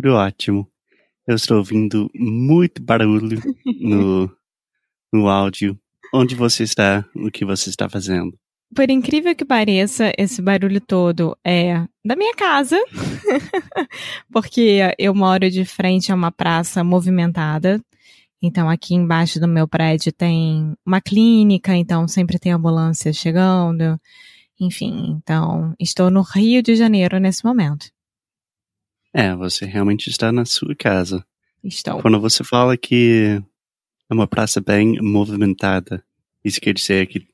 Tudo ótimo. Eu estou ouvindo muito barulho no, no áudio. Onde você está? O que você está fazendo? Por incrível que pareça, esse barulho todo é da minha casa, porque eu moro de frente a uma praça movimentada. Então, aqui embaixo do meu prédio tem uma clínica, então sempre tem ambulância chegando. Enfim, então estou no Rio de Janeiro nesse momento. É, você realmente está na sua casa. Estou. Quando você fala que é uma praça bem movimentada, isso quer dizer que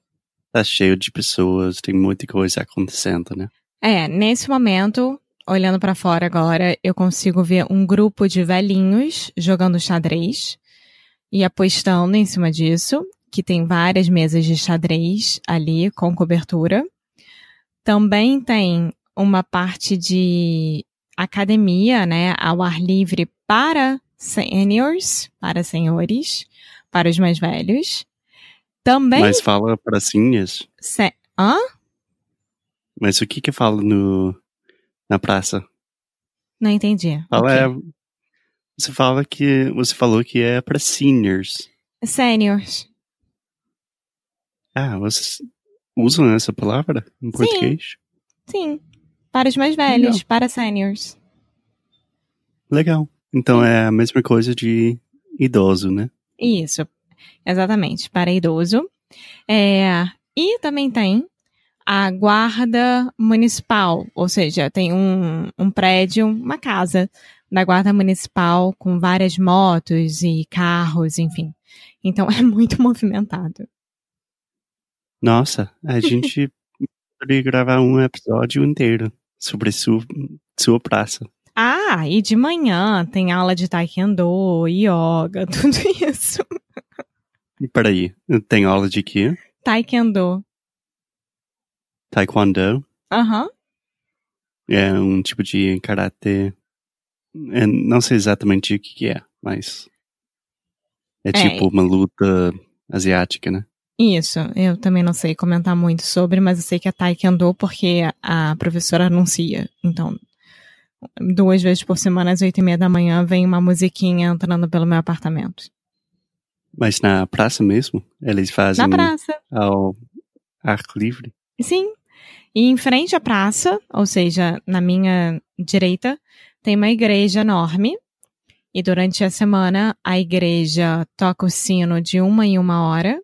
tá cheio de pessoas, tem muita coisa acontecendo, né? É, nesse momento, olhando para fora agora, eu consigo ver um grupo de velhinhos jogando xadrez e apostando em cima disso, que tem várias mesas de xadrez ali com cobertura. Também tem uma parte de academia, né, ao ar livre para seniors, para senhores, para os mais velhos. Também. Mas fala pracinhas? Se... Hã? Mas o que que fala no, na praça? Não entendi. Fala Ok. é, você fala que você falou que é para seniors. Seniors. Ah, vocês usam essa palavra em português? Sim. Para os mais velhos, para seniors. Legal. Então é a mesma coisa de idoso, né? Isso. Exatamente. Para idoso. É, e também tem a guarda municipal, ou seja, tem um, um prédio, uma casa da guarda municipal com várias motos e carros, enfim. Então é muito movimentado. Nossa, a gente poderia gravar um episódio inteiro sobre sua, sua praça. Ah, e de manhã tem aula de taekwondo, yoga, tudo isso. Peraí, tem aula de quê? Taekwondo. Taekwondo? Aham. É um tipo de karatê. É, não sei exatamente o que, que é, mas. É tipo uma luta asiática, né? Isso, eu também não sei comentar muito sobre, mas eu sei que é Taekwondo porque a professora anuncia. Então, duas vezes por semana, às oito e meia da manhã, vem uma musiquinha entrando pelo meu apartamento. Mas na praça mesmo? Eles fazem Na praça. ao ar livre? Sim. E em frente à praça, ou seja, na minha direita, tem uma igreja enorme. E durante a semana, a igreja toca o sino de uma em uma hora.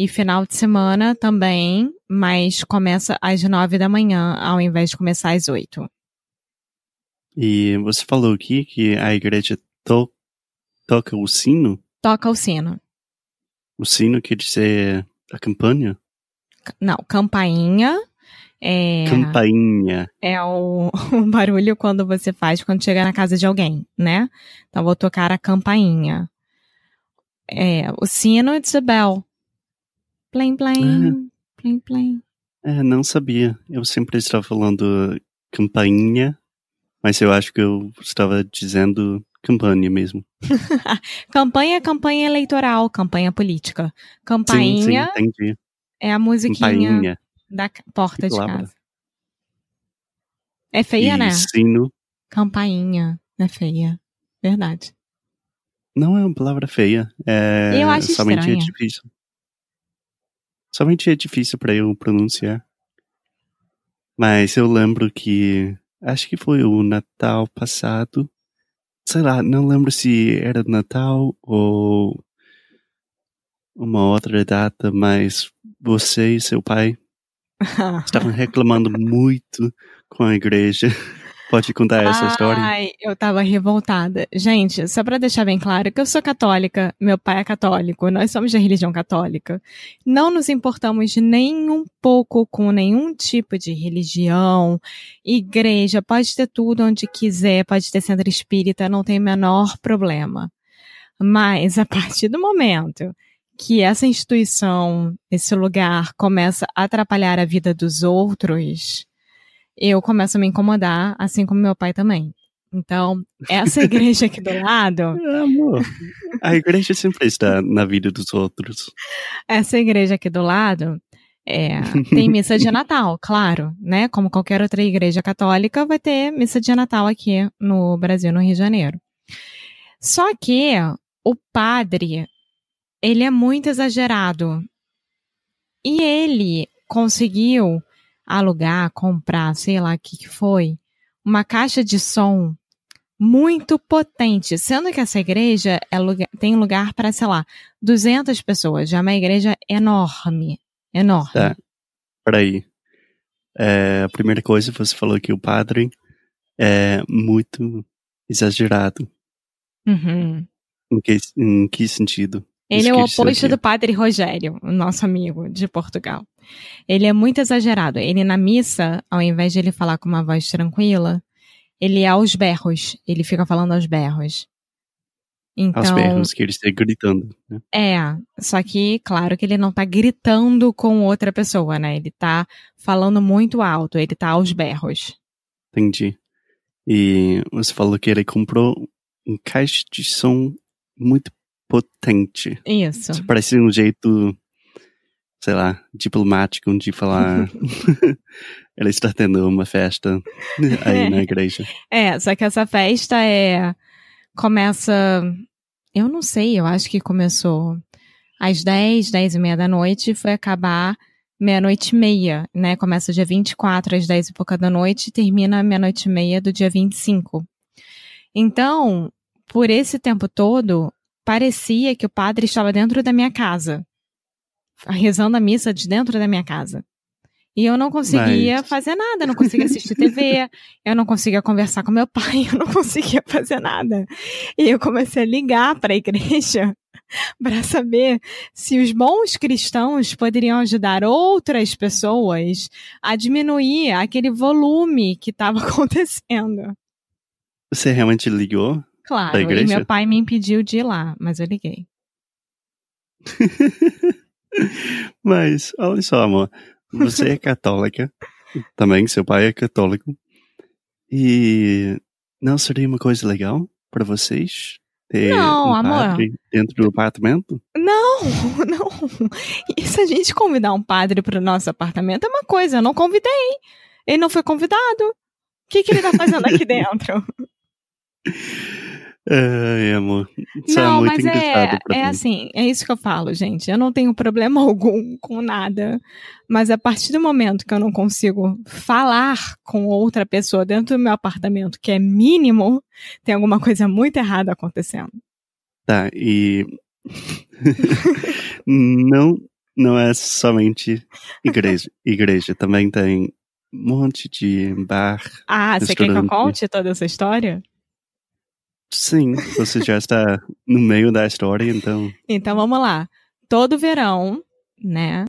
E final de semana também, mas começa às nove da manhã, ao invés de começar às oito. E você falou aqui que a igreja to toca o sino? Toca o sino. O sino quer dizer a campanha? Não, campainha é, Campainha. é o, o barulho quando você faz quando chega na casa de alguém, né? Então vou tocar a campainha. É, o sino it's a bell. Plim, plim, plim, plim. É, não sabia. Eu sempre estava falando campainha, mas eu acho que eu estava dizendo campanha mesmo. Campanha é campanha eleitoral, campanha política. Sim, sim, Campainha entendi. é a musiquinha Campainha. da porta de casa. É feia, e né? sino Campainha. É feia. Verdade. não é uma palavra feia. É, Eu acho somente é estranha. difícil. Somente é difícil para eu pronunciar. Mas eu lembro que acho que foi o Natal passado. Sei lá, não lembro se era Natal ou uma outra data, mas você e seu pai estavam reclamando muito com a igreja. Pode contar essa Ai, história? Ai, eu tava revoltada. Gente, só pra deixar bem claro que eu sou católica, meu pai é católico, nós somos da religião católica. Não nos importamos nem um pouco com nenhum tipo de religião, igreja, pode ter tudo onde quiser, pode ter centro espírita, não tem o menor problema. Mas a partir do momento que essa instituição, esse lugar começa a atrapalhar a vida dos outros, eu começo a me incomodar, assim como meu pai também. Então, essa igreja aqui do lado. Amor, a igreja sempre está na vida dos outros. Essa igreja aqui do lado é, tem missa de Natal, claro, né? Como qualquer outra igreja católica, vai ter missa de Natal aqui no Brasil, no Rio de Janeiro. Só que o padre, ele é muito exagerado. E ele conseguiu alugar, comprar, sei lá o que, que foi, uma caixa de som muito potente, sendo que essa igreja é lugar, tem lugar para, sei lá, 200 pessoas. Já é uma igreja enorme, enorme. Tá, peraí. É, a primeira coisa, você falou que o padre é muito exagerado. Uhum. Em que, em que sentido? Ele é o oposto do padre Rogério, o nosso amigo de Portugal. Ele é muito exagerado. Ele na missa, ao invés de ele falar com uma voz tranquila, ele é aos berros. Ele fica falando aos berros. Então, Aos berros que ele está gritando. Né? é, só que, claro que ele não tá gritando com outra pessoa, né? Ele tá falando muito alto, ele tá aos berros. Entendi. E você falou que ele comprou um caixa de som muito potente. Isso. Isso parece um jeito, sei lá, diplomático de falar. ele está tendo uma festa aí na igreja. É, só que essa festa é. Começa. Eu não sei, eu acho que começou às 10, 10 e meia da noite e foi acabar meia-noite e meia, né? Começa dia 24 às 10 e pouca da noite e termina meia-noite e meia do dia 25. Então, por esse tempo todo, parecia que o padre estava dentro da minha casa, rezando a missa de dentro da minha casa. E eu não conseguia Mas- fazer nada, não conseguia assistir TV, eu não conseguia conversar com meu pai, eu não conseguia fazer nada. E eu comecei a ligar para a igreja para saber se os bons cristãos poderiam ajudar outras pessoas a diminuir aquele volume que estava acontecendo. Você realmente ligou? Claro, Da e igreja? meu pai me impediu de ir lá, mas eu liguei. Mas, olha só, amor. Você é católica. Também, seu pai é católico. E não seria uma coisa legal para vocês? Ter Não, um amor. padre dentro do apartamento? Não, não. E se a gente convidar um padre para o nosso apartamento é uma coisa, eu não convidei. Ele não foi convidado. O que, que ele tá fazendo aqui dentro? Ai, amor. Isso é não, muito mas é, é assim, é isso que eu falo, gente. Eu não tenho problema algum com nada. Mas a partir do momento que eu não consigo falar com outra pessoa dentro do meu apartamento, que é mínimo, tem alguma coisa muito errada acontecendo. Tá, e. não, não é somente igreja. Igreja também tem um monte de bar. Ah, você quer que eu conte toda essa história? Sim, você já está no meio da história, então. Então vamos lá. Todo verão, né?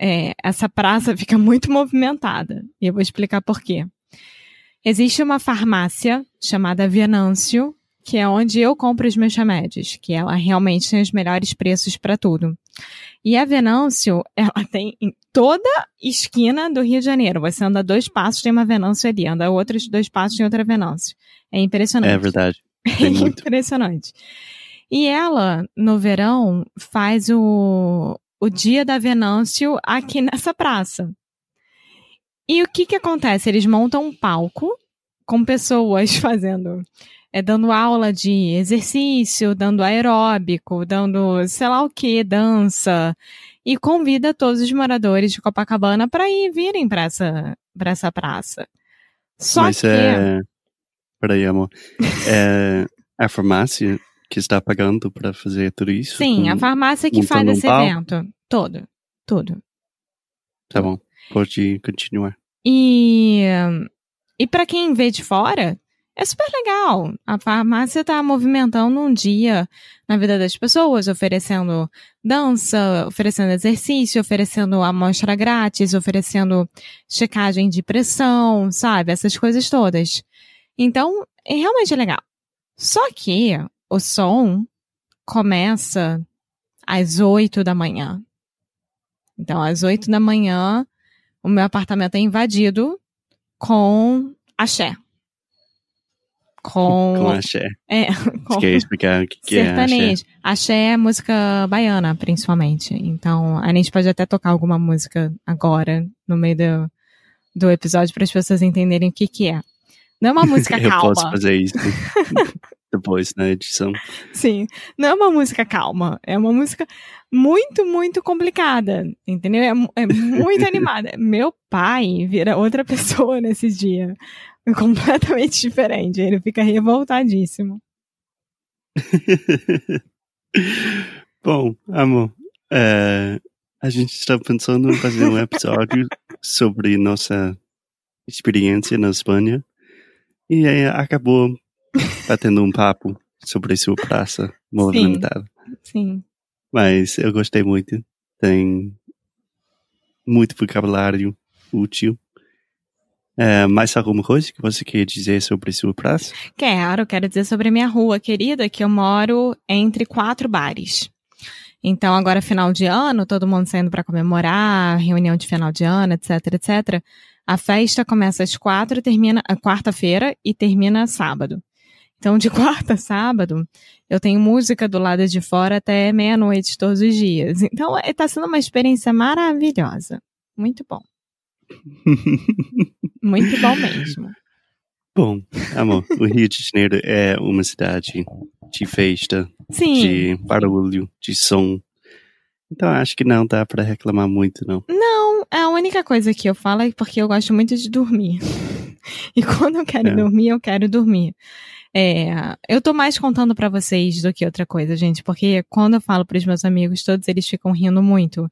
é, essa praça fica muito movimentada. E eu vou explicar por quê. Existe uma farmácia chamada Venâncio, que é onde eu compro os meus remédios, que ela realmente tem os melhores preços para tudo. E a Venâncio, ela tem em toda esquina do Rio de Janeiro. Você anda dois passos, tem uma Venâncio ali. Anda outros dois passos, tem outra Venâncio. É impressionante. É verdade. É impressionante. E ela, no verão, faz o, o dia da Venâncio aqui nessa praça. E o que que acontece? Eles montam um palco com pessoas fazendo, é, dando aula de exercício, dando aeróbico, dando sei lá o que, dança, e convida todos os moradores de Copacabana para ir virem para essa, pra essa praça. Só Mas que é. Peraí, amor. É, a farmácia que está pagando para fazer tudo isso? Sim, a farmácia que faz esse evento. Todo. Tudo. Tá bom. Pode continuar. E, e para quem vê de fora, é super legal. A farmácia está movimentando um dia na vida das pessoas, oferecendo dança, oferecendo exercício, oferecendo amostra grátis, oferecendo checagem de pressão, sabe? Essas coisas todas. Então, é realmente legal. Só que o som começa às oito da manhã. Então, às oito da manhã, o meu apartamento é invadido com axé. Com, com axé. É, com Você quer explicar o que, que é axé? Axé é música baiana, principalmente. Então, a gente pode até tocar alguma música agora, no meio do, do episódio, para as pessoas entenderem o que, que é. Não é uma música calma. Eu posso fazer isso depois na edição. Sim, não é uma música calma, é uma música muito, muito complicada, entendeu? É, é muito animada. Meu pai vira outra pessoa nesse dia, completamente diferente. Ele fica revoltadíssimo. Bom, amor, é, a gente está pensando em fazer um episódio sobre nossa experiência na Espanha e aí acabou batendo um papo sobre sua praça movimentada. Sim. Mas eu gostei muito. Tem muito vocabulário útil. É, mais alguma coisa que você quer dizer sobre sua praça? Quero, quero dizer sobre a minha rua querida, que eu moro entre quatro bares. Então, agora, final de ano, todo mundo saindo para comemorar, reunião de final de ano, etc, etc. A festa começa às quatro, termina quarta-feira e termina sábado. Então, de quarta a sábado, eu tenho música do lado de fora até meia-noite todos os dias. Então, está sendo uma experiência maravilhosa. Muito bom. Muito bom mesmo. Bom, amor, o Rio de Janeiro é uma cidade de festa, Sim. de barulho, de som. Então acho que não dá para reclamar muito, não. Não, a única coisa que eu falo é porque eu gosto muito de dormir. E quando eu quero é. dormir, eu quero dormir. É, eu tô mais contando para vocês do que outra coisa, gente, porque quando eu falo pros meus amigos, todos eles ficam rindo muito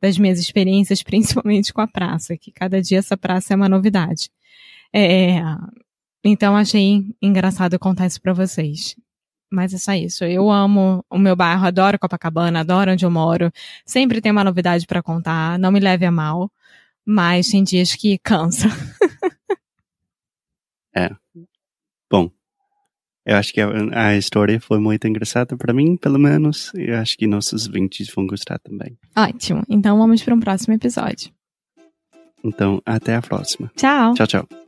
das minhas experiências, principalmente com a praça, que cada dia essa praça é uma novidade. É, então achei engraçado contar isso para vocês. Mas é só isso. Eu amo o meu bairro, adoro Copacabana, adoro onde eu moro. Sempre tem uma novidade para contar, não me leve a mal. Mas tem dias que cansa. é. Bom, eu acho que a, a história foi muito engraçada para mim, pelo menos. Eu acho que nossos ouvintes vão gostar também. Ótimo. Então vamos para um próximo episódio. Então, até a próxima. Tchau. Tchau, tchau.